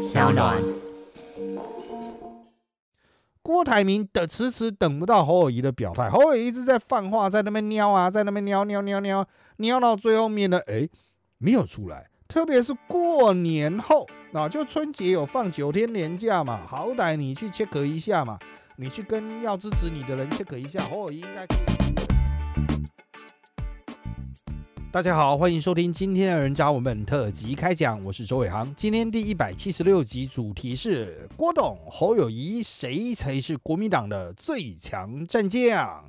小暖。郭台铭的迟迟等不到侯友谊的表态，侯友谊一直在放话，在那边喵啊，在那边喵喵喵喵喵到最后面呢，哎，没有出来。特别是过年后，啊，就春节有放九天年假嘛，好歹你去 check 一下嘛，你去跟要支持你的人 check 一下，侯友谊应该。大家好，欢迎收听今天的人渣文本特辑开讲，我是周伟航。今天第一百七十六集主题是郭董、侯友谊，谁才是国民党的最强战将？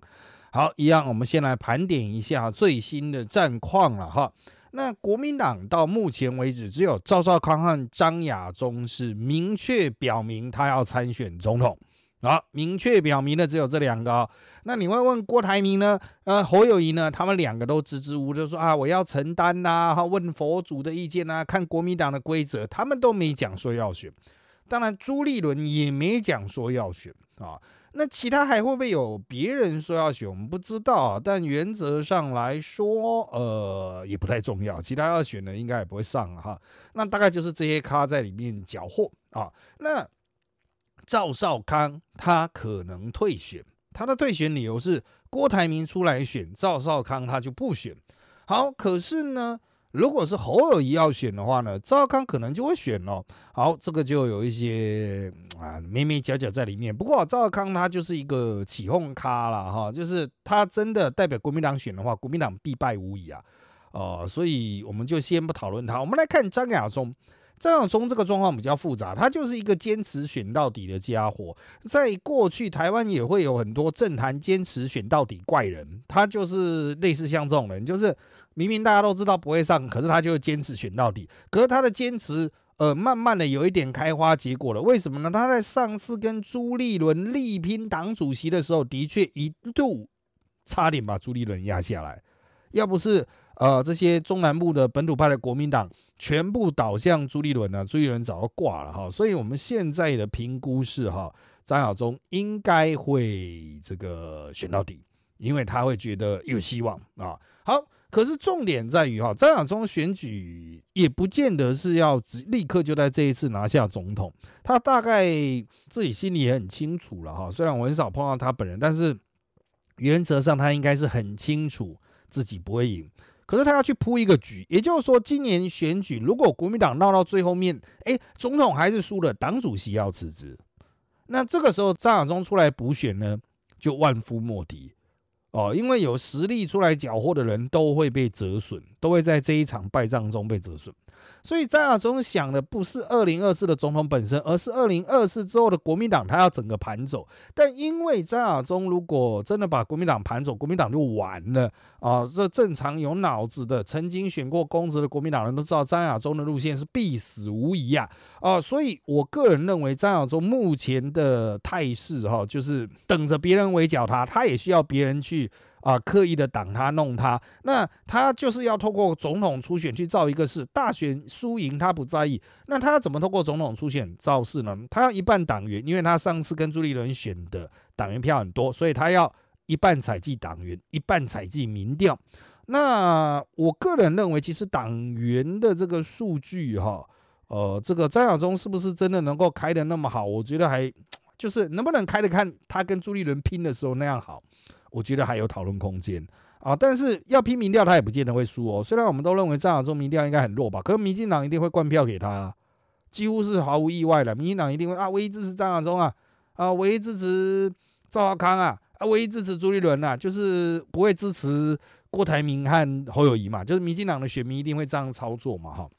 好，一样，我们先来盘点一下最新的战况了哈。那国民党到目前为止，只有赵少康和张亚中是明确表明他要参选总统。好，明确表明的只有这两个。那你会问郭台铭呢？呃，侯友谊呢？他们两个都支支吾吾，就说啊，我要承担呐，哈，问佛祖的意见呐，看国民党的规则，他们都没讲说要选。当然，朱立伦也没讲说要选啊。那其他还会不会有别人说要选？我们不知道。但原则上来说，呃，也不太重要。其他要选的应该也不会上哈。那大概就是这些咖在里面搅和啊。那。赵少康他可能退选，他的退选理由是郭台铭出来选，赵少康他就不选。好，可是呢，如果是侯友谊要选的话呢，赵少康可能就会选哦。好，这个就有一些啊，眉眉角角在里面。不过赵少康他就是一个起哄咖了哈，就是他真的代表国民党选的话，国民党必败无疑啊。哦，所以我们就先不讨论他，我们来看张亚中。张亚中这个状况比较复杂，他就是一个坚持选到底的家伙。在过去，台湾也会有很多政坛坚持选到底怪人，他就是类似像这种人，就是明明大家都知道不会上，可是他就坚持选到底。可是他的坚持，呃，慢慢的有一点开花结果了。为什么呢？他在上次跟朱立伦力拼党主席的时候，的确一度差点把朱立伦压下来，要不是。呃，这些中南部的本土派的国民党全部倒向朱立伦呢，朱立伦早就挂了哈，所以我们现在的评估是哈，张亚中应该会这个选到底，因为他会觉得有希望啊。好，可是重点在于哈，张亚中选举也不见得是要立刻就在这一次拿下总统，他大概自己心里也很清楚了哈。虽然我很少碰到他本人，但是原则上他应该是很清楚自己不会赢。可是他要去铺一个局，也就是说，今年选举如果国民党闹到最后面，哎，总统还是输了，党主席要辞职，那这个时候张亚中出来补选呢，就万夫莫敌哦，因为有实力出来缴获的人都会被折损，都会在这一场败仗中被折损。所以张亚中想的不是二零二四的总统本身，而是二零二四之后的国民党，他要整个盘走。但因为张亚中如果真的把国民党盘走，国民党就完了啊！这正常有脑子的、曾经选过公职的国民党人都知道，张亚中的路线是必死无疑啊！啊，所以我个人认为，张亚中目前的态势哈，就是等着别人围剿他，他也需要别人去。啊，刻意的挡他弄他，那他就是要透过总统初选去造一个势，大选输赢他不在意，那他怎么透过总统初选造势呢？他要一半党员，因为他上次跟朱立伦选的党员票很多，所以他要一半采集党员，一半采集民调。那我个人认为，其实党员的这个数据哈，呃，这个张亚中是不是真的能够开的那么好？我觉得还 就是能不能开的看他跟朱立伦拼的时候那样好。我觉得还有讨论空间啊，但是要拼民调，他也不见得会输哦。虽然我们都认为张亚中民调应该很弱吧，可是民进党一定会灌票给他，几乎是毫无意外的。民进党一定会啊，唯一支持张亚中啊，啊，唯一支持赵少康啊，啊，唯一支持朱立伦啊，就是不会支持郭台铭和侯友谊嘛，就是民进党的选民一定会这样操作嘛，哈。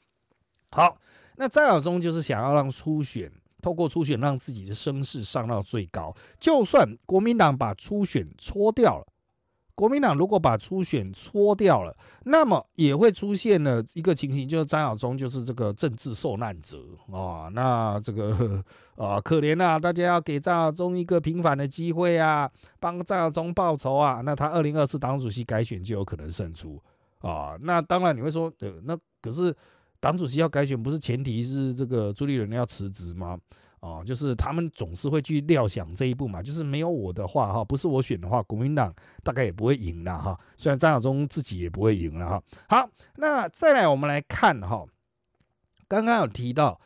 好，那张亚中就是想要让初选。透过初选让自己的声势上到最高，就算国民党把初选搓掉了，国民党如果把初选搓掉了，那么也会出现了一个情形，就是张亚忠就是这个政治受难者 啊，那这个啊可怜啊，大家要给张亚忠一个平反的机会啊，帮张亚忠报仇啊，那他二零二四党主席改选就有可能胜出啊，那当然你会说，呃，那可是。党主席要改选，不是前提是这个朱立伦要辞职吗？哦，就是他们总是会去料想这一步嘛，就是没有我的话哈，不是我选的话，国民党大概也不会赢了哈。虽然张亚中自己也不会赢了哈。好，那再来我们来看哈，刚刚有提到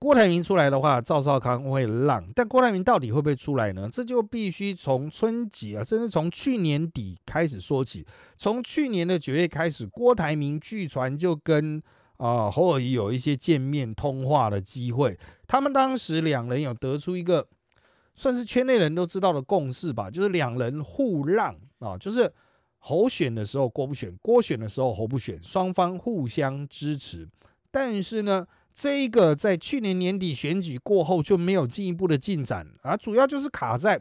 郭台铭出来的话，赵少康会让，但郭台铭到底会不会出来呢？这就必须从春节啊，甚至从去年底开始说起。从去年的九月开始，郭台铭据传就跟啊侯友谊有一些见面通话的机会。他们当时两人有得出一个算是圈内人都知道的共识吧，就是两人互让啊，就是侯选的时候郭不选，郭选的时候侯不选，双方互相支持。但是呢？这一个在去年年底选举过后就没有进一步的进展啊，主要就是卡在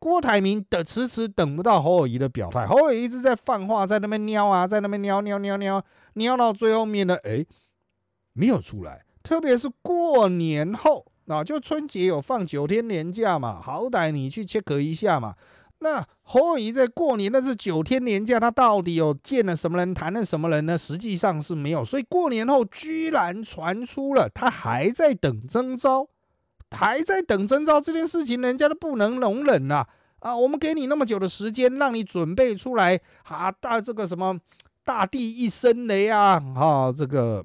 郭台铭的迟迟等不到侯友谊的表态，侯友谊一直在放话，在那边尿啊，在那边尿尿尿尿尿到最后面呢，哎，没有出来。特别是过年后啊，就春节有放九天年假嘛，好歹你去 check 一下嘛。那侯友谊在过年那是九天年假，他到底有见了什么人，谈了什么人呢？实际上是没有，所以过年后居然传出了他还在等征召，还在等征召这件事情，人家都不能容忍呐！啊，我们给你那么久的时间，让你准备出来，啊，大这个什么大地一声雷啊，哈，这个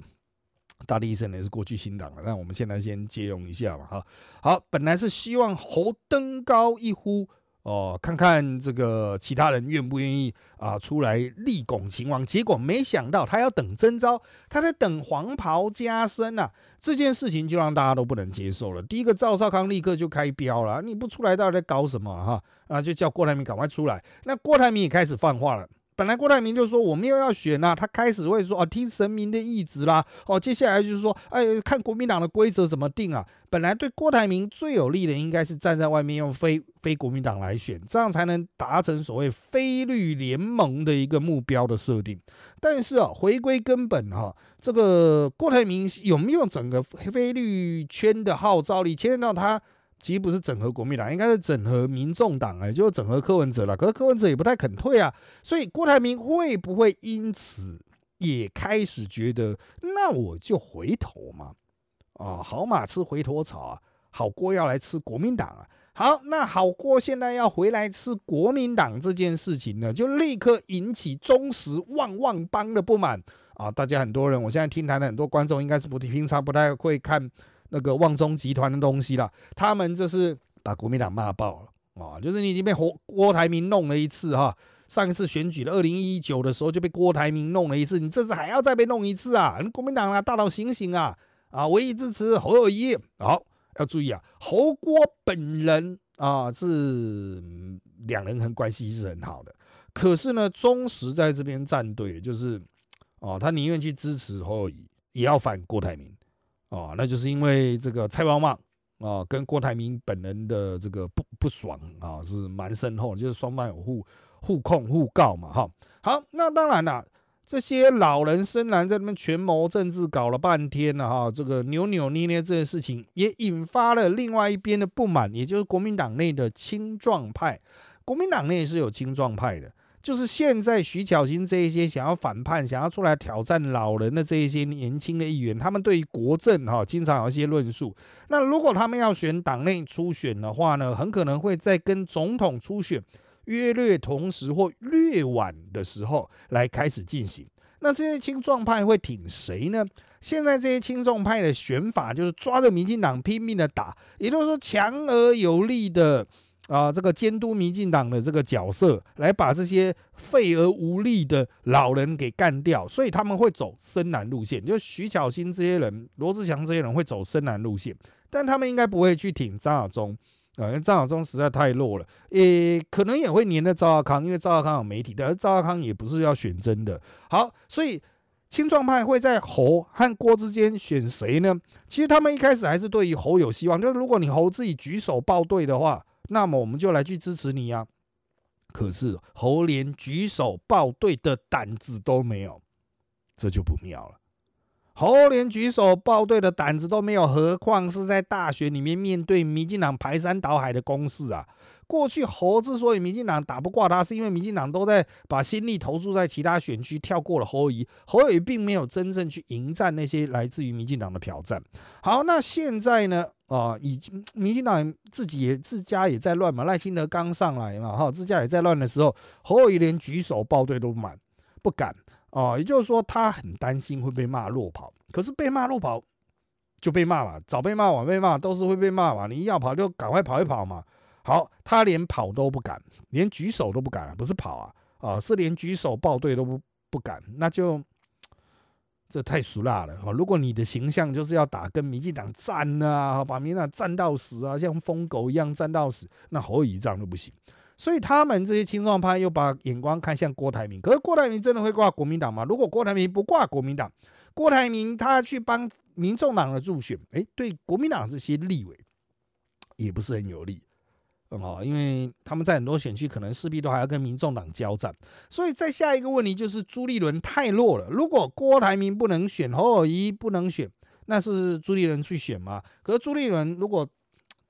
大地一声雷是过去新党的，那我们现在先借用一下嘛，哈，好，本来是希望侯登高一呼。哦，看看这个其他人愿不愿意啊出来立拱秦王？结果没想到他要等征召，他在等黄袍加身呐。这件事情就让大家都不能接受了。第一个赵少康立刻就开标了，你不出来到底在搞什么哈？啊，就叫郭台铭赶快出来。那郭台铭也开始放话了。本来郭台铭就说我们又要选呐，他开始会说啊听神明的意志啦，哦，接下来就是说哎看国民党的规则怎么定啊。本来对郭台铭最有利的应该是站在外面用非非国民党来选，这样才能达成所谓非绿联盟的一个目标的设定。但是啊，回归根本哈，这个郭台铭有没有整个非绿圈的号召力牵到他？其实不是整合国民党，应该是整合民众党哎，就是整合柯文哲了。可是柯文哲也不太肯退啊，所以郭台铭会不会因此也开始觉得，那我就回头嘛？啊，好马吃回头草啊，好锅要来吃国民党啊。好，那好锅现在要回来吃国民党这件事情呢，就立刻引起忠实旺旺帮的不满啊！大家很多人，我现在听台的很多观众应该是不平常不太会看。那个旺中集团的东西啦，他们这是把国民党骂爆了啊！就是你已经被郭郭台铭弄了一次哈，上一次选举的二零一九的时候就被郭台铭弄了一次，你这次还要再被弄一次啊！国民党啊，大佬醒醒啊！啊，唯一支持侯友谊，好要注意啊，侯郭本人啊是两人很关系是很好的，可是呢，忠实在这边站队，就是哦，他宁愿去支持侯友谊，也要反郭台铭。哦，那就是因为这个蔡旺旺啊，跟郭台铭本人的这个不不爽啊，是蛮深厚，就是双方有互互控互告嘛，哈。好，那当然了，这些老人深蓝在那边权谋政治搞了半天了，哈，这个扭扭捏捏这件事情也引发了另外一边的不满，也就是国民党内的青壮派。国民党内是有青壮派的。就是现在徐巧芯这一些想要反叛、想要出来挑战老人的这一些年轻的议员，他们对于国政哈经常有一些论述。那如果他们要选党内初选的话呢，很可能会在跟总统初选约略同时或略晚的时候来开始进行。那这些青壮派会挺谁呢？现在这些青壮派的选法就是抓着民进党拼命的打，也就是说强而有力的。啊，这个监督民进党的这个角色，来把这些废而无力的老人给干掉，所以他们会走深蓝路线。就徐巧芯这些人、罗志祥这些人会走深蓝路线，但他们应该不会去挺张亚中啊，因为张亚中实在太弱了。也可能也会黏着赵少康，因为赵少康有媒体，但是赵少康也不是要选真的。好，所以青壮派会在侯和郭之间选谁呢？其实他们一开始还是对于侯有希望，就是如果你侯自己举手报队的话。那么我们就来去支持你呀！可是侯连举手报队的胆子都没有，这就不妙了。侯连举手报队的胆子都没有，何况是在大选里面面对民进党排山倒海的攻势啊！过去侯之所以民进党打不过他，是因为民进党都在把心力投注在其他选区，跳过了侯友侯友并没有真正去迎战那些来自于民进党的挑战。好，那现在呢？啊，已经民进党自己也自家也在乱嘛，赖清德刚上来嘛，哈，自家也在乱的时候，侯友连举手报队都满不敢。哦，也就是说他很担心会被骂落跑，可是被骂落跑就被骂嘛，早被骂晚被骂都是会被骂嘛。你要跑就赶快跑一跑嘛。好，他连跑都不敢，连举手都不敢，不是跑啊啊，是连举手报队都不不敢，那就这太俗辣了啊！如果你的形象就是要打跟民进党战啊，把民进党战到死啊，像疯狗一样战到死，那侯友这样都不行。所以他们这些青壮派又把眼光看向郭台铭，可是郭台铭真的会挂国民党吗？如果郭台铭不挂国民党，郭台铭他去帮民众党的助选，哎，对国民党这些立委也不是很有利。哦，因为他们在很多选区可能势必都还要跟民众党交战，所以再下一个问题就是朱立伦太弱了。如果郭台铭不能选，侯友谊不能选，那是朱立伦去选吗？可是朱立伦如果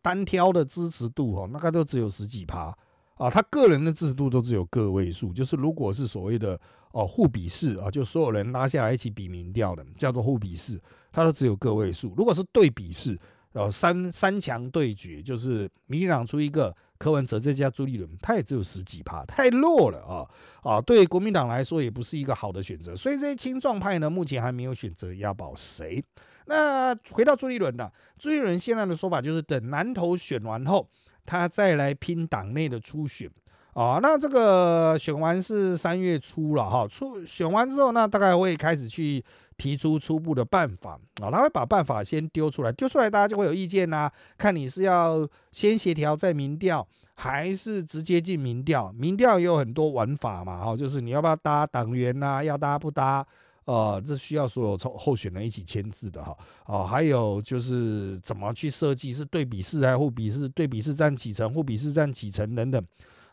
单挑的支持度哦，大概都只有十几趴啊，他个人的支持度都只有个位数。就是如果是所谓的哦互比式啊，就所有人拉下来一起比民调的，叫做互比式，他都只有个位数。如果是对比式。哦，三三强对决就是民进党出一个柯文哲再加朱立伦，他也只有十几趴，太弱了啊啊！对国民党来说也不是一个好的选择，所以这些青壮派呢，目前还没有选择押宝谁。那回到朱立伦的，朱立伦现在的说法就是等南投选完后，他再来拼党内的初选啊。那这个选完是三月初了哈，初选完之后，那大概会开始去。提出初步的办法啊，他会把办法先丢出来，丢出来大家就会有意见呐。看你是要先协调再民调，还是直接进民调？民调也有很多玩法嘛，哈，就是你要不要搭党员呐？要搭不搭？呃，这需要所有候候选人一起签字的哈。哦，还有就是怎么去设计，是对比式还是互比式？对比式占几成？互比式占几成？等等。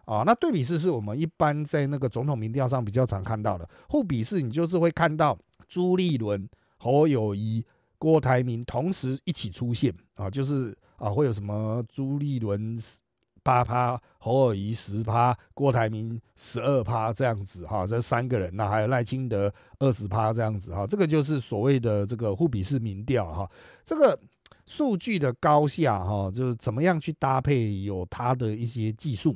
啊，那对比式是我们一般在那个总统民调上比较常看到的，互比式你就是会看到。朱立伦、侯友谊、郭台铭同时一起出现。啊，就是啊，会有什么朱立伦八趴、侯友谊十趴、郭台铭十二趴这样子哈，这三个人那还有赖清德二十趴这样子哈，这个就是所谓的这个互比式民调哈，这个数据的高下哈，就是怎么样去搭配，有它的一些技术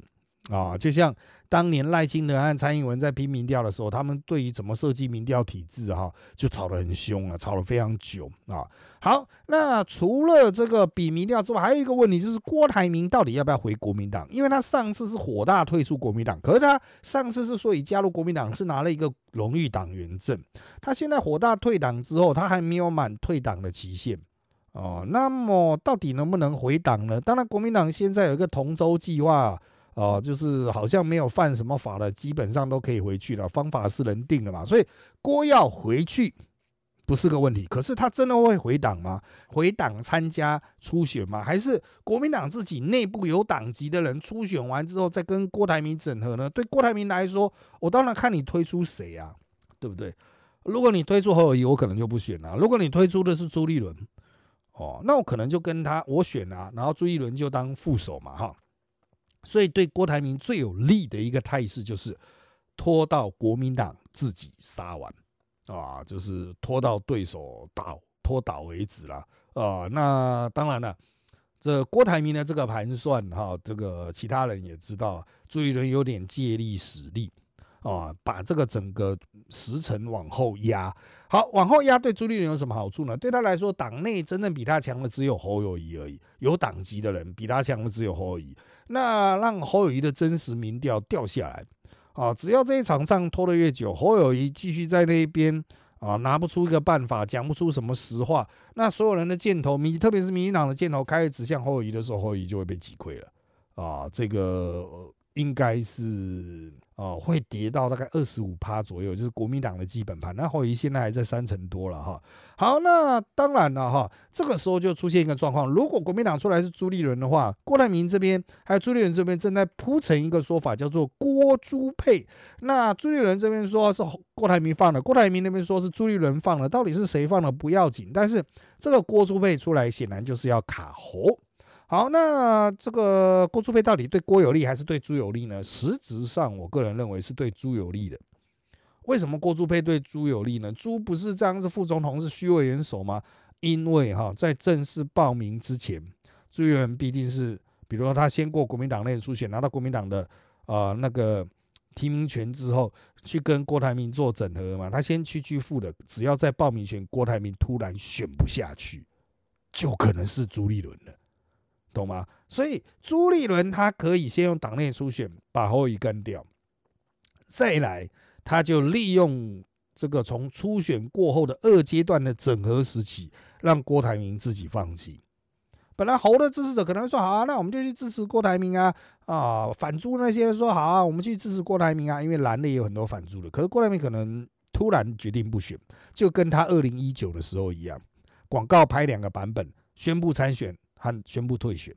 啊，就像。当年赖清德和蔡英文在拼民调的时候，他们对于怎么设计民调体制，哈，就吵得很凶啊，吵了非常久啊。好，那除了这个比民调之外，还有一个问题就是郭台铭到底要不要回国民党？因为他上次是火大退出国民党，可是他上次是所以加入国民党是拿了一个荣誉党员证，他现在火大退党之后，他还没有满退党的期限哦。那么到底能不能回党呢？当然，国民党现在有一个同舟计划。哦，就是好像没有犯什么法的，基本上都可以回去了。方法是人定的嘛，所以郭要回去不是个问题。可是他真的会回党吗？回党参加初选吗？还是国民党自己内部有党籍的人初选完之后再跟郭台铭整合呢？对郭台铭来说，我当然看你推出谁啊，对不对？如果你推出侯友谊，我可能就不选了。如果你推出的是朱立伦，哦，那我可能就跟他我选啊，然后朱立伦就当副手嘛，哈。所以，对郭台铭最有利的一个态势就是拖到国民党自己杀完啊，就是拖到对手倒拖倒为止了啊。那当然了，这郭台铭的这个盘算哈，这个其他人也知道，朱立伦有点借力使力。啊，把这个整个时辰往后压，好，往后压对朱立伦有什么好处呢？对他来说，党内真正比他强的只有侯友谊而已，有党籍的人比他强的只有侯友谊。那让侯友谊的真实民调掉下来，啊，只要这一场仗拖得越久，侯友谊继续在那边啊，拿不出一个办法，讲不出什么实话，那所有人的箭头，民特别是民进党的箭头开始指向侯友谊的时候，侯友谊就会被击溃了。啊，这个应该是。哦，会跌到大概二十五趴左右，就是国民党的基本盘。那侯友现在还在三成多了哈。好，那当然了哈，这个时候就出现一个状况，如果国民党出来是朱立伦的话，郭台铭这边还有朱立伦这边正在铺成一个说法，叫做郭朱配。那朱立伦这边说是郭台铭放的，郭台铭那边说是朱立伦放的，到底是谁放的不要紧，但是这个郭朱配出来，显然就是要卡侯。好，那这个郭朱配到底对郭有利还是对朱有利呢？实质上，我个人认为是对朱有利的。为什么郭朱配对朱有利呢？朱不是这样是副总统是虚位元首吗？因为哈，在正式报名之前，朱有仁必定是，比如说他先过国民党内初选，拿到国民党的啊那个提名权之后，去跟郭台铭做整合嘛。他先屈屈服的，只要在报名前郭台铭突然选不下去。就可能是朱立伦了，懂吗？所以朱立伦他可以先用党内初选把侯友谊干掉，再来他就利用这个从初选过后的二阶段的整合时期，让郭台铭自己放弃。本来侯的支持者可能说：“好啊，那我们就去支持郭台铭啊！”啊，反朱那些说：“好啊，我们去支持郭台铭啊！”因为蓝的也有很多反朱的，可是郭台铭可能突然决定不选，就跟他二零一九的时候一样，广告拍两个版本，宣布参选和宣布退选。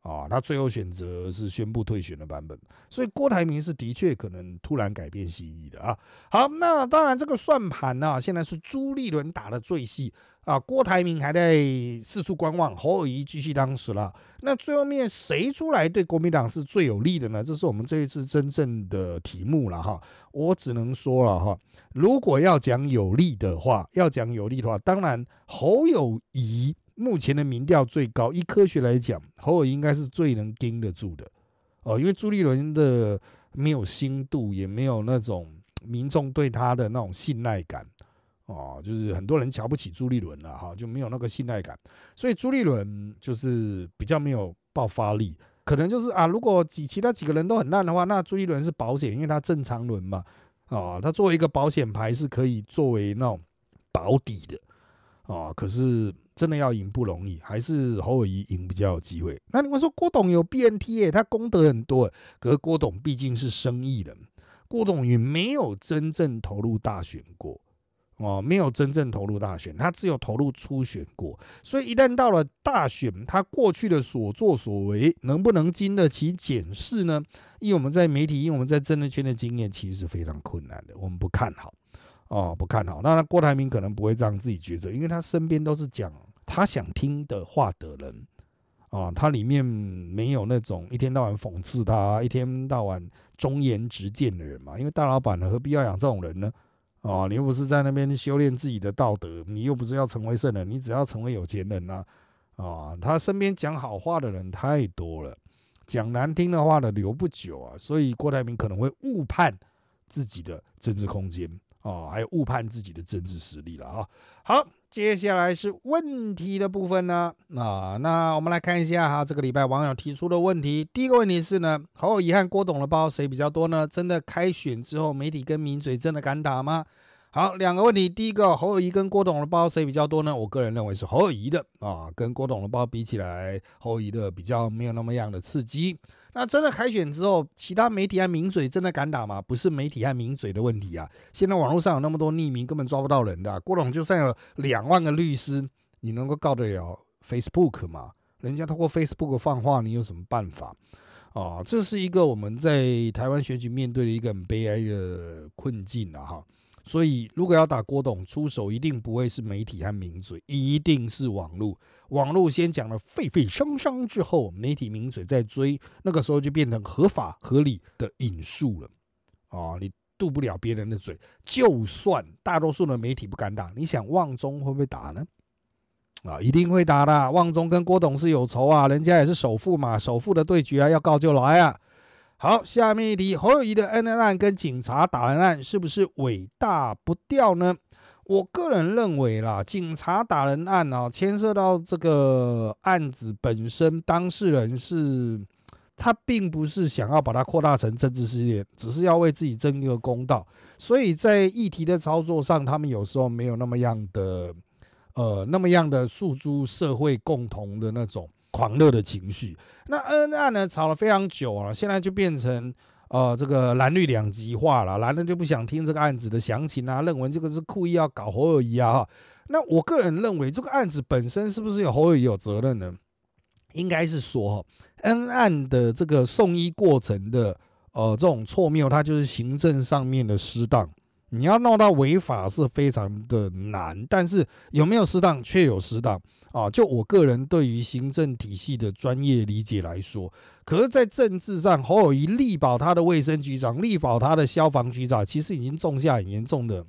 啊，他最后选择是宣布退选的版本，所以郭台铭是的确可能突然改变心意的啊。好，那当然这个算盘呢，现在是朱立伦打的最细啊，郭台铭还在四处观望，侯友谊继续当时了。那最后面谁出来对国民党是最有利的呢？这是我们这一次真正的题目了哈。我只能说了哈，如果要讲有利的话，要讲有利的话，当然侯友谊。目前的民调最高，以科学来讲，侯友应该是最能盯得住的。哦，因为朱立伦的没有心度，也没有那种民众对他的那种信赖感。哦，就是很多人瞧不起朱立伦了哈，就没有那个信赖感，所以朱立伦就是比较没有爆发力，可能就是啊，如果几其他几个人都很烂的话，那朱立伦是保险，因为他正常轮嘛，啊，他作为一个保险牌是可以作为那种保底的。啊，可是。真的要赢不容易，还是侯友谊赢比较有机会。那你们说郭董有 BNT 他功德很多，可是郭董毕竟是生意人，郭董也没有真正投入大选过哦，没有真正投入大选，他只有投入初选过。所以一旦到了大选，他过去的所作所为能不能经得起检视呢？因为我们在媒体，因为我们在政治圈的经验，其实是非常困难的，我们不看好。哦，不看好。那郭台铭可能不会这样自己抉择，因为他身边都是讲他想听的话的人。啊，他里面没有那种一天到晚讽刺他、一天到晚忠言直谏的人嘛。因为大老板呢，何必要养这种人呢？啊，你又不是在那边修炼自己的道德，你又不是要成为圣人，你只要成为有钱人呐。啊，他身边讲好话的人太多了，讲难听的话的留不久啊。所以郭台铭可能会误判自己的政治空间。哦，还有误判自己的政治实力了啊！好，接下来是问题的部分呢。啊，那我们来看一下哈，这个礼拜网友提出的问题。第一个问题是呢，侯友宜和郭董的包谁比较多呢？真的开选之后，媒体跟名嘴真的敢打吗？好，两个问题。第一个，侯友谊跟郭董的包谁比较多呢？我个人认为是侯友谊的啊，跟郭董的包比起来，侯友谊的比较没有那么样的刺激。那真的海选之后，其他媒体和名嘴真的敢打吗？不是媒体和名嘴的问题啊！现在网络上有那么多匿名，根本抓不到人的。郭董就算有两万个律师，你能够告得了 Facebook 吗？人家通过 Facebook 放话，你有什么办法？啊，这是一个我们在台湾选举面对的一个很悲哀的困境啊！哈。所以，如果要打郭董出手，一定不会是媒体和名嘴，一定是网络。网络先讲了沸沸扬扬之后，媒体名嘴再追，那个时候就变成合法合理的引述了。啊，你渡不了别人的嘴，就算大多数的媒体不敢打，你想旺中会不会打呢？啊，一定会打的。旺中跟郭董是有仇啊，人家也是首富嘛，首富的对决啊，要告就来啊。好，下面一题，侯友谊的恩恩案跟警察打人案是不是尾大不掉呢？我个人认为啦，警察打人案啊，牵涉到这个案子本身，当事人是他并不是想要把它扩大成政治事件，只是要为自己争一个公道，所以在议题的操作上，他们有时候没有那么样的呃，那么样的诉诸社会共同的那种。狂热的情绪，那恩案呢吵了非常久了，现在就变成呃这个蓝绿两极化了，蓝的就不想听这个案子的详情啊，认为这个是故意要搞侯友谊啊。那我个人认为这个案子本身是不是有侯友谊有责任呢？应该是说恩案的这个送医过程的呃这种错谬，它就是行政上面的失当。你要闹到违法是非常的难，但是有没有适当，确有适当啊。就我个人对于行政体系的专业理解来说，可是，在政治上，侯友谊力保他的卫生局长，力保他的消防局长，其实已经种下很严重的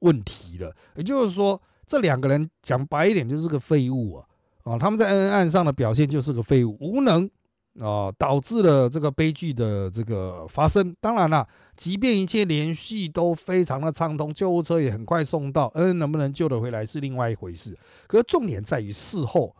问题了。也就是说，这两个人讲白一点，就是个废物啊！啊，他们在恩恩案上的表现就是个废物，无能啊，导致了这个悲剧的这个发生。当然了，即便一切连续都非常的畅通，救护车也很快送到，嗯，能不能救得回来是另外一回事。可重点在于事后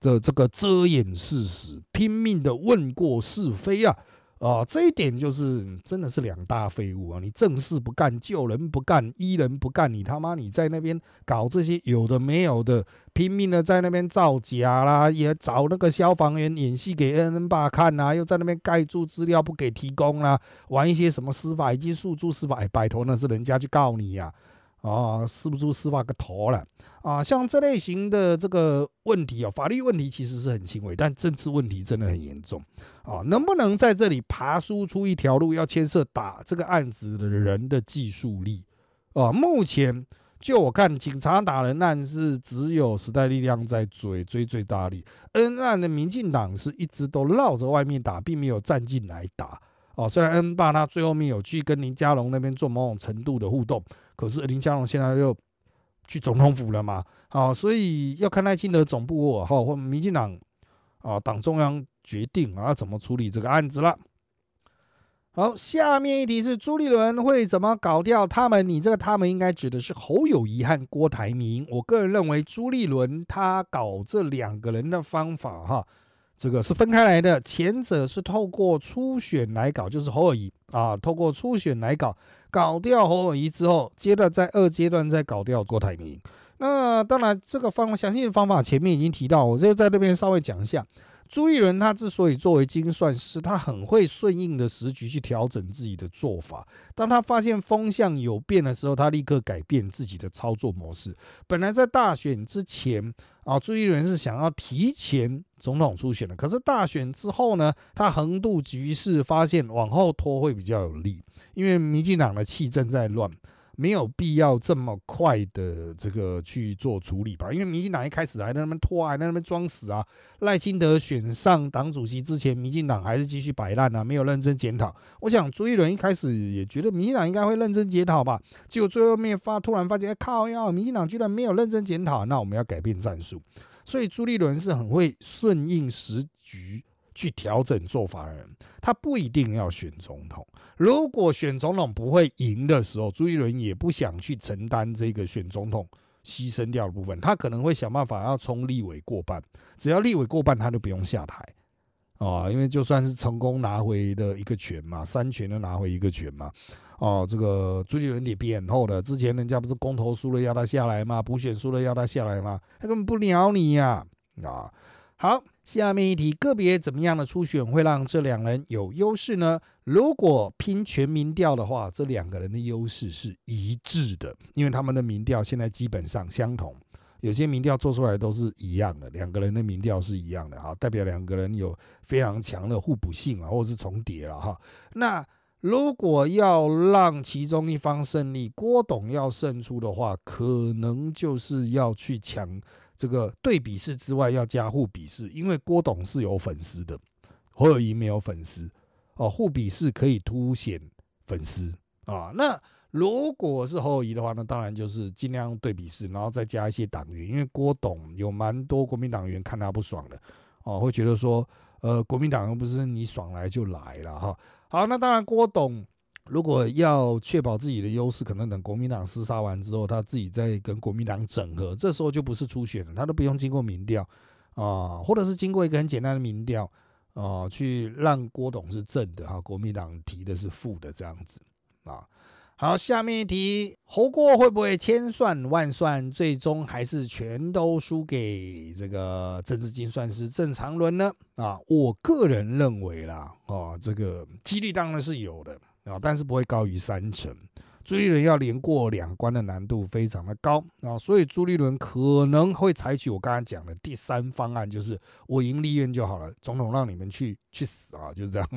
的这个遮掩事实，拼命的问过是非啊。啊，这一点就是真的是两大废物啊！你正事不干，救人不干，医人不干，你他妈你在那边搞这些有的没有的，拼命的在那边造假啦，也找那个消防员演戏给恩恩爸看呐，又在那边盖住资料不给提供啦，玩一些什么司法以及诉诸司法，哎，拜托那是人家去告你呀。啊是不是司法个头了啊？像这类型的这个问题啊，法律问题其实是很轻微，但政治问题真的很严重啊！能不能在这里爬输出一条路，要牵涉打这个案子的人的技术力啊？目前就我看，警察打人案是只有时代力量在追，追最大力。恩案的民进党是一直都绕着外面打，并没有站进来打。哦，虽然恩爸他最后面有去跟林佳龙那边做某种程度的互动，可是林佳龙现在又去总统府了嘛？好，所以要看赖清德总部哈或民进党啊党中央决定啊怎么处理这个案子了。好，下面一题是朱立伦会怎么搞掉他们？你这个他们应该指的是侯友谊和郭台铭。我个人认为朱立伦他搞这两个人的方法哈。这个是分开来的，前者是透过初选来搞，就是侯友谊啊，透过初选来搞，搞掉侯友谊之后，接着在二阶段再搞掉郭台铭。那当然，这个方详细的方法前面已经提到，我就在这边稍微讲一下。朱一伦他之所以作为精算师，他很会顺应的时局去调整自己的做法。当他发现风向有变的时候，他立刻改变自己的操作模式。本来在大选之前啊，朱一伦是想要提前总统初选的，可是大选之后呢，他横渡局势，发现往后拖会比较有利，因为民进党的气正在乱。没有必要这么快的这个去做处理吧，因为民进党一开始还在那边拖，还在那边装死啊。赖清德选上党主席之前，民进党还是继续摆烂啊，没有认真检讨。我想朱一伦一开始也觉得民进党应该会认真检讨吧，结果最后面发突然发现，哎靠呀，民进党居然没有认真检讨，那我们要改变战术。所以朱立伦是很会顺应时局。去调整做法的人，他不一定要选总统。如果选总统不会赢的时候，朱一伦也不想去承担这个选总统牺牲掉的部分，他可能会想办法要冲立委过半。只要立委过半，他就不用下台啊，因为就算是成功拿回的一个权嘛，三权都拿回一个权嘛。哦，这个朱立伦脸皮很厚的，之前人家不是公投输了要他下来吗？补选输了要他下来吗？他根本不鸟你呀！啊，好。下面一题，个别怎么样的初选会让这两人有优势呢？如果拼全民调的话，这两个人的优势是一致的，因为他们的民调现在基本上相同，有些民调做出来都是一样的，两个人的民调是一样的，哈，代表两个人有非常强的互补性啊，或者是重叠了哈。那如果要让其中一方胜利，郭董要胜出的话，可能就是要去抢。这个对比式之外要加互比式，因为郭董是有粉丝的，侯友谊没有粉丝哦。互比式可以凸显粉丝啊。那如果是侯友谊的话，那当然就是尽量对比式，然后再加一些党员，因为郭董有蛮多国民党员看他不爽的哦，会觉得说，呃，国民党又不是你爽来就来了哈。好，那当然郭董。如果要确保自己的优势，可能等国民党厮杀完之后，他自己再跟国民党整合，这时候就不是初选了，他都不用经过民调啊，或者是经过一个很简单的民调啊，去让郭董是正的哈，国民党提的是负的这样子啊。好，下面一题，侯过会不会千算万算，最终还是全都输给这个政治精算师郑长伦呢？啊，我个人认为啦，啊，这个几率当然是有的。啊，但是不会高于三成。朱立伦要连过两关的难度非常的高啊，所以朱立伦可能会采取我刚才讲的第三方案，就是我赢立院就好了，总统让你们去去死啊，就是这样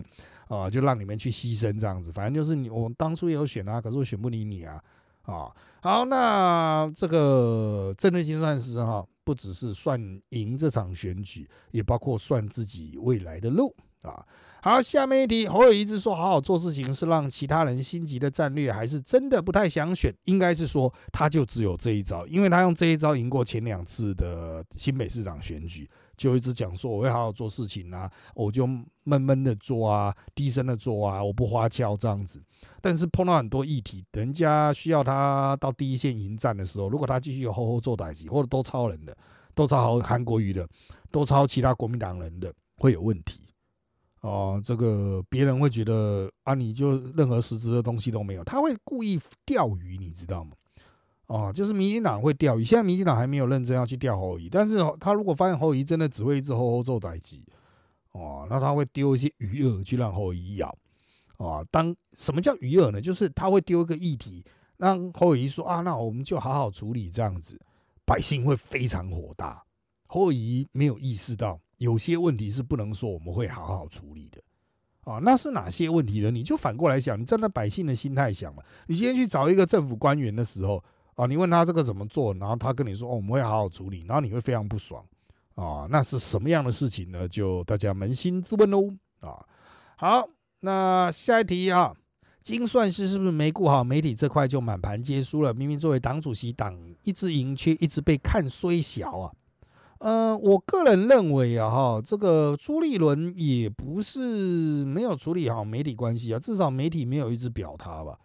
啊，就让你们去牺牲这样子，反正就是你我当初也有选啊，可是我选不理你啊啊。好，那这个政治精算师哈，不只是算赢这场选举，也包括算自己未来的路啊。好，下面一题，侯友一直说好好做事情是让其他人心急的战略，还是真的不太想选？应该是说他就只有这一招，因为他用这一招赢过前两次的新北市长选举，就一直讲说我会好好做事情啊，我就闷闷的做啊，低声的做啊，我不花俏这样子。但是碰到很多议题，人家需要他到第一线迎战的时候，如果他继续有吼吼做打击，或者都超人的，都抄韩国语的，都抄其他国民党人的，会有问题。哦，这个别人会觉得啊，你就任何实质的东西都没有，他会故意钓鱼，你知道吗？哦，就是民进党会钓鱼，现在民进党还没有认真要去钓侯乙，但是他如果发现侯乙真的只会一直吼吼做歹机，哦，那他会丢一些鱼饵去让侯乙咬。啊，当什么叫鱼饵呢？就是他会丢一个议题，让侯友谊说啊，那我们就好好处理这样子，百姓会非常火大。侯友谊没有意识到。有些问题是不能说我们会好好处理的，啊，那是哪些问题呢？你就反过来想，你站在百姓的心态想嘛。你今天去找一个政府官员的时候，啊，你问他这个怎么做，然后他跟你说哦，我们会好好处理，然后你会非常不爽，啊，那是什么样的事情呢？就大家扪心自问喽，啊，好，那下一题啊，精算师是不是没顾好媒体这块就满盘皆输了？明明作为党主席，党一直赢，却一直被看衰小啊。呃，我个人认为啊，哈，这个朱立伦也不是没有处理好媒体关系啊，至少媒体没有一直表他吧，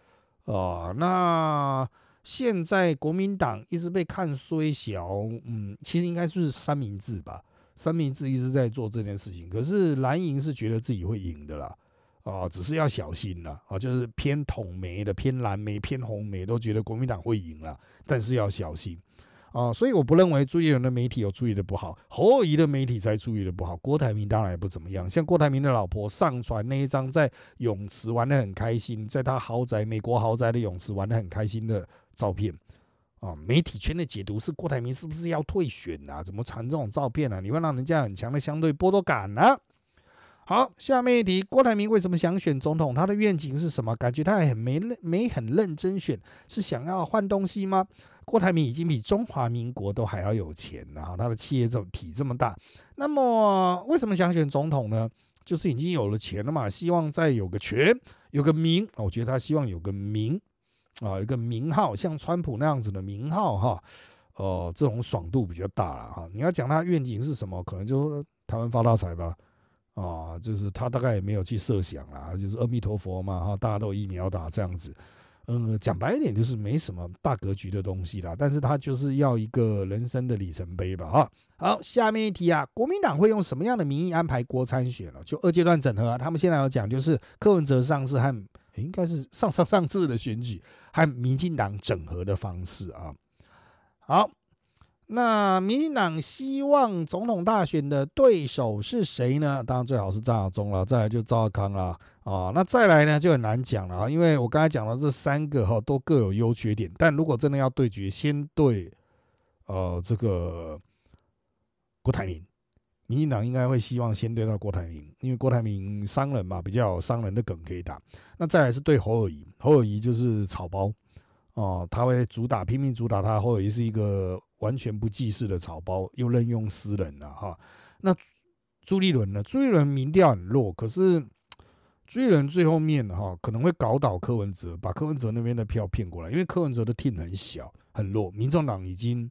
啊，那现在国民党一直被看衰小，嗯，其实应该是三明治吧，三明治一直在做这件事情，可是蓝营是觉得自己会赢的啦，啊，只是要小心啦，啊，就是偏统媒的、偏蓝媒、偏红媒都觉得国民党会赢了，但是要小心。啊，所以我不认为朱立伦的媒体有注意的不好，侯友谊的媒体才注意的不好。郭台铭当然也不怎么样，像郭台铭的老婆上传那一张在泳池玩的很开心，在他豪宅美国豪宅的泳池玩的很开心的照片，啊，媒体圈的解读是郭台铭是不是要退选啊？怎么传这种照片呢？你会让人家很强的相对剥夺感呢？好，下面一题，郭台铭为什么想选总统？他的愿景是什么？感觉他还很没没很认真选，是想要换东西吗？郭台铭已经比中华民国都还要有钱了，他的企业这体这么大，那么为什么想选总统呢？就是已经有了钱了嘛，希望再有个权，有个名。我觉得他希望有个名啊，一个名号，像川普那样子的名号哈。哦，这种爽度比较大了哈。你要讲他愿景是什么，可能就台湾发大财吧。啊，就是他大概也没有去设想啦，就是阿弥陀佛嘛，哈，大家都疫苗打这样子，嗯，讲白一点就是没什么大格局的东西啦，但是他就是要一个人生的里程碑吧，哈。好，下面一题啊，国民党会用什么样的名义安排国参选了？就二阶段整合啊，他们现在要讲就是柯文哲上次和应该是上上上次的选举和民进党整合的方式啊。好。那民进党希望总统大选的对手是谁呢？当然最好是张亚中了，再来就赵康了啊。那再来呢就很难讲了啊，因为我刚才讲了这三个哈都各有优缺点。但如果真的要对决，先对呃这个郭台铭，民进党应该会希望先对到郭台铭，因为郭台铭商人嘛，比较有商人的梗可以打。那再来是对侯友谊，侯友谊就是草包哦，他会主打拼命主打他，侯友谊是一个。完全不济事的草包，又任用私人了哈。那朱立伦呢？朱立伦民调很弱，可是朱立伦最后面哈可能会搞倒柯文哲，把柯文哲那边的票骗过来，因为柯文哲的 team 很小很弱，民众党已经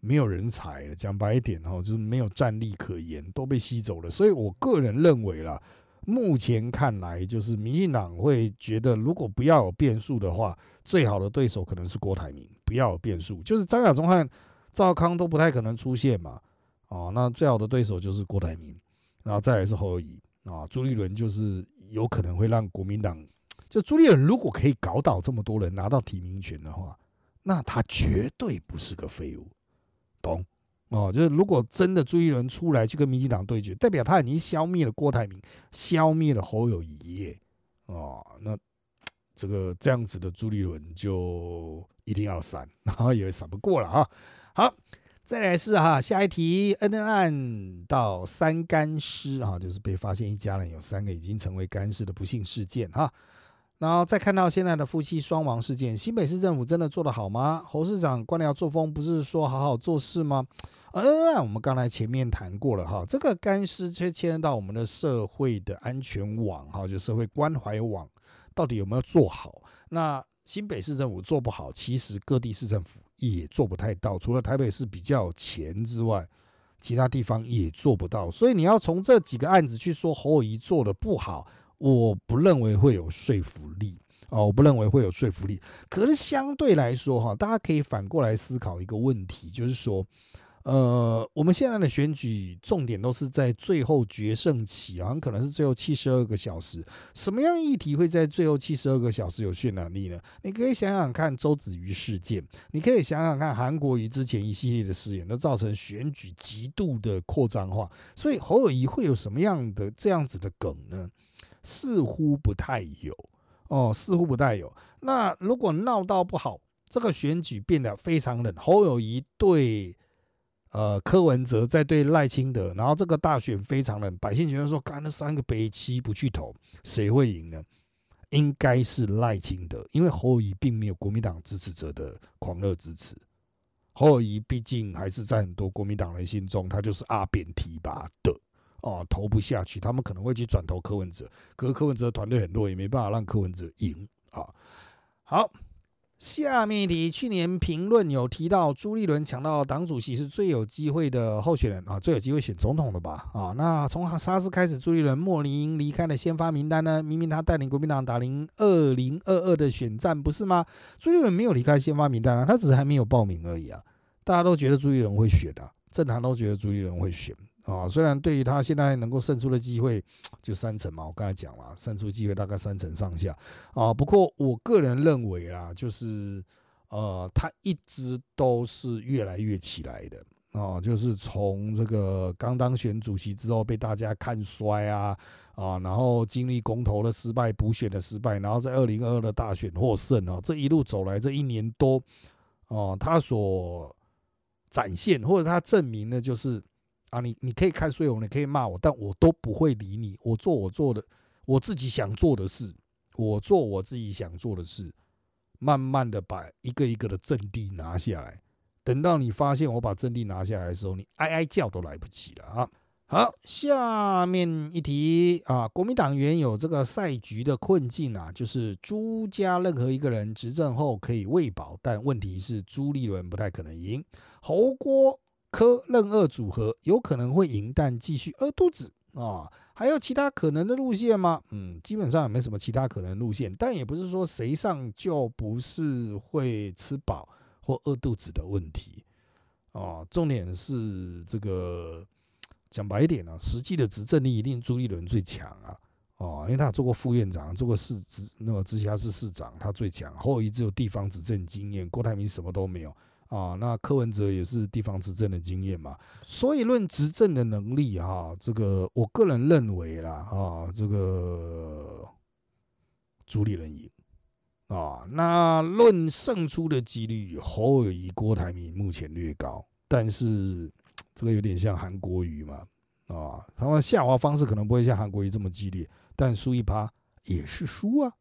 没有人才了。讲白一点哈，就是没有战力可言，都被吸走了。所以我个人认为啦，目前看来就是民进党会觉得，如果不要有变数的话，最好的对手可能是郭台铭。不要有变数，就是张亚中和。赵康都不太可能出现嘛，哦，那最好的对手就是郭台铭，然后再来是侯友谊啊，朱立伦就是有可能会让国民党，就朱立伦如果可以搞倒这么多人拿到提名权的话，那他绝对不是个废物，懂？哦，就是如果真的朱立伦出来去跟民进党对决，代表他已经消灭了郭台铭，消灭了侯友谊，哦，那这个这样子的朱立伦就一定要闪，然后也闪不过了啊。好，再来是哈，下一题，N N 案到三干尸啊，就是被发现一家人有三个已经成为干尸的不幸事件哈。然后再看到现在的夫妻双亡事件，新北市政府真的做得好吗？侯市长官僚作风不是说好好做事吗恩恩案我们刚才前面谈过了哈，这个干尸却牵到我们的社会的安全网哈，就社会关怀网到底有没有做好？那新北市政府做不好，其实各地市政府。也做不太到，除了台北市比较钱之外，其他地方也做不到。所以你要从这几个案子去说侯友谊做的不好，我不认为会有说服力哦，我不认为会有说服力。可是相对来说哈，大家可以反过来思考一个问题，就是说。呃，我们现在的选举重点都是在最后决胜期好像，可能是最后七十二个小时。什么样议题会在最后七十二个小时有渲染力呢？你可以想想看周子瑜事件，你可以想想看韩国瑜之前一系列的事件，都造成选举极度的扩张化。所以侯友谊会有什么样的这样子的梗呢？似乎不太有哦，似乎不太有。那如果闹到不好，这个选举变得非常冷，侯友谊对。呃，柯文哲在对赖清德，然后这个大选非常冷，百姓觉得说，干那三个北七不去投，谁会赢呢？应该是赖清德，因为侯友谊并没有国民党支持者的狂热支持。侯友谊毕竟还是在很多国民党人心中，他就是阿扁提拔的哦，投不下去，他们可能会去转投柯文哲，可是柯文哲团队很弱，也没办法让柯文哲赢啊。好。下面一题，去年评论有提到朱立伦抢到党主席是最有机会的候选人啊，最有机会选总统的吧？啊，那从哈沙士开始，朱立伦莫林离开了先发名单呢？明明他带领国民党打赢二零二二的选战，不是吗？朱立伦没有离开先发名单啊，他只是还没有报名而已啊。大家都觉得朱立伦会选的，政坛都觉得朱立伦会选。啊，虽然对于他现在能够胜出的机会就三成嘛，我刚才讲了，胜出机会大概三成上下啊。不过我个人认为啦，就是呃，他一直都是越来越起来的啊，就是从这个刚当选主席之后被大家看衰啊啊，然后经历公投的失败、补选的失败，然后在二零二二的大选获胜啊，这一路走来这一年多哦，他所展现或者他证明的就是。啊，你你可以看衰我，你可以骂我，但我都不会理你。我做我做的，我自己想做的事，我做我自己想做的事，慢慢的把一个一个的阵地拿下来。等到你发现我把阵地拿下来的时候，你哀哀叫都来不及了啊！好，下面一题啊，国民党原有这个赛局的困境啊，就是朱家任何一个人执政后可以喂饱，但问题是朱立伦不太可能赢，侯郭。科任二组合有可能会赢，但继续饿肚子啊？还有其他可能的路线吗？嗯，基本上也没什么其他可能路线，但也不是说谁上就不是会吃饱或饿肚子的问题啊。重点是这个讲白一点呢，实际的执政力一定朱立伦最强啊哦，因为他做过副院长，做过市直那个直辖市市长，他最强。后一只有地方执政经验，郭台铭什么都没有。啊，那柯文哲也是地方执政的经验嘛，所以论执政的能力哈，这个我个人认为啦，啊，这个朱立伦赢啊，那论胜出的几率，侯友谊、郭台铭目前略高，但是 这个有点像韩国瑜嘛，啊，他们下滑方式可能不会像韩国瑜这么激烈，但输一趴也是输啊。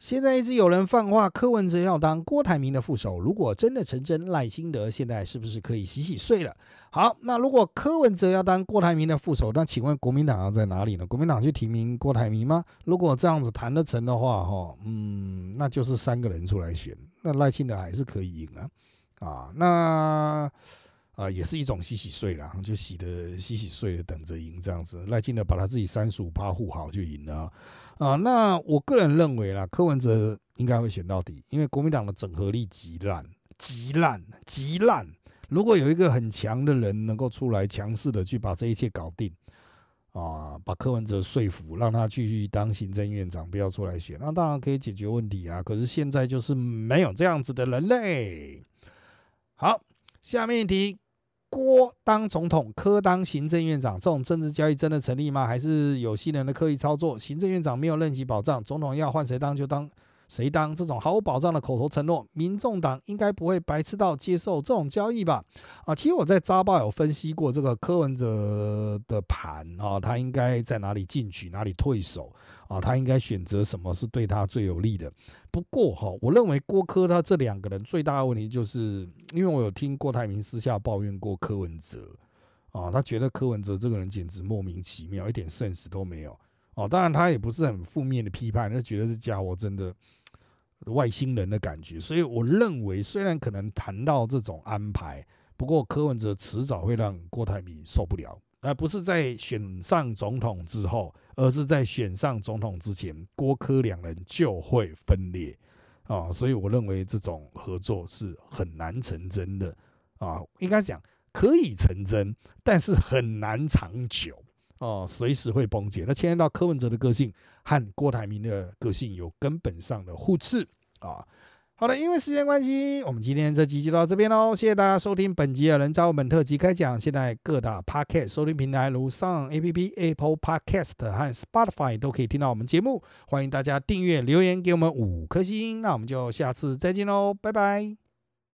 现在一直有人放话，柯文哲要当郭台铭的副手。如果真的成真，赖清德现在是不是可以洗洗睡了？好，那如果柯文哲要当郭台铭的副手，那请问国民党要在哪里呢？国民党去提名郭台铭吗？如果这样子谈得成的话，哈，嗯，那就是三个人出来选，那赖清德还是可以赢啊，啊，那啊也是一种洗洗睡了，就洗的洗洗睡的等着赢这样子。赖清德把他自己三十五趴护好就赢了。啊那我个人认为啦，柯文哲应该会选到底，因为国民党的整合力极烂，极烂，极烂。如果有一个很强的人能够出来强势的去把这一切搞定，啊，把柯文哲说服，让他继续当行政院长，不要出来选，那当然可以解决问题啊。可是现在就是没有这样子的人类。好，下面一题。郭当总统，柯当行政院长，这种政治交易真的成立吗？还是有心人的刻意操作？行政院长没有任期保障，总统要换谁当就当谁当，这种毫无保障的口头承诺，民众党应该不会白痴到接受这种交易吧？啊，其实我在扎报有分析过这个柯文哲的盘啊，他应该在哪里进取，哪里退守。啊，他应该选择什么是对他最有利的？不过哈，我认为郭柯他这两个人最大的问题，就是因为我有听郭台铭私下抱怨过柯文哲啊，他觉得柯文哲这个人简直莫名其妙，一点 sense 都没有哦。当然他也不是很负面的批判，他觉得这家伙真的外星人的感觉。所以我认为，虽然可能谈到这种安排，不过柯文哲迟早会让郭台铭受不了，而不是在选上总统之后，而是在选上总统之前，郭柯两人就会分裂啊。所以我认为这种合作是很难成真的啊，应该讲可以成真，但是很难长久哦，随时会崩解。那牵连到柯文哲的个性和郭台铭的个性有根本上的互斥啊。好的，因为时间关系，我们今天这集就到这边喽。谢谢大家收听本集的人招本特辑开讲。现在各大 Podcast 收听平台如上 APP、Apple Podcast 和 Spotify 都可以听到我们节目。欢迎大家订阅、留言给我们五颗星。那我们就下次再见喽，拜拜。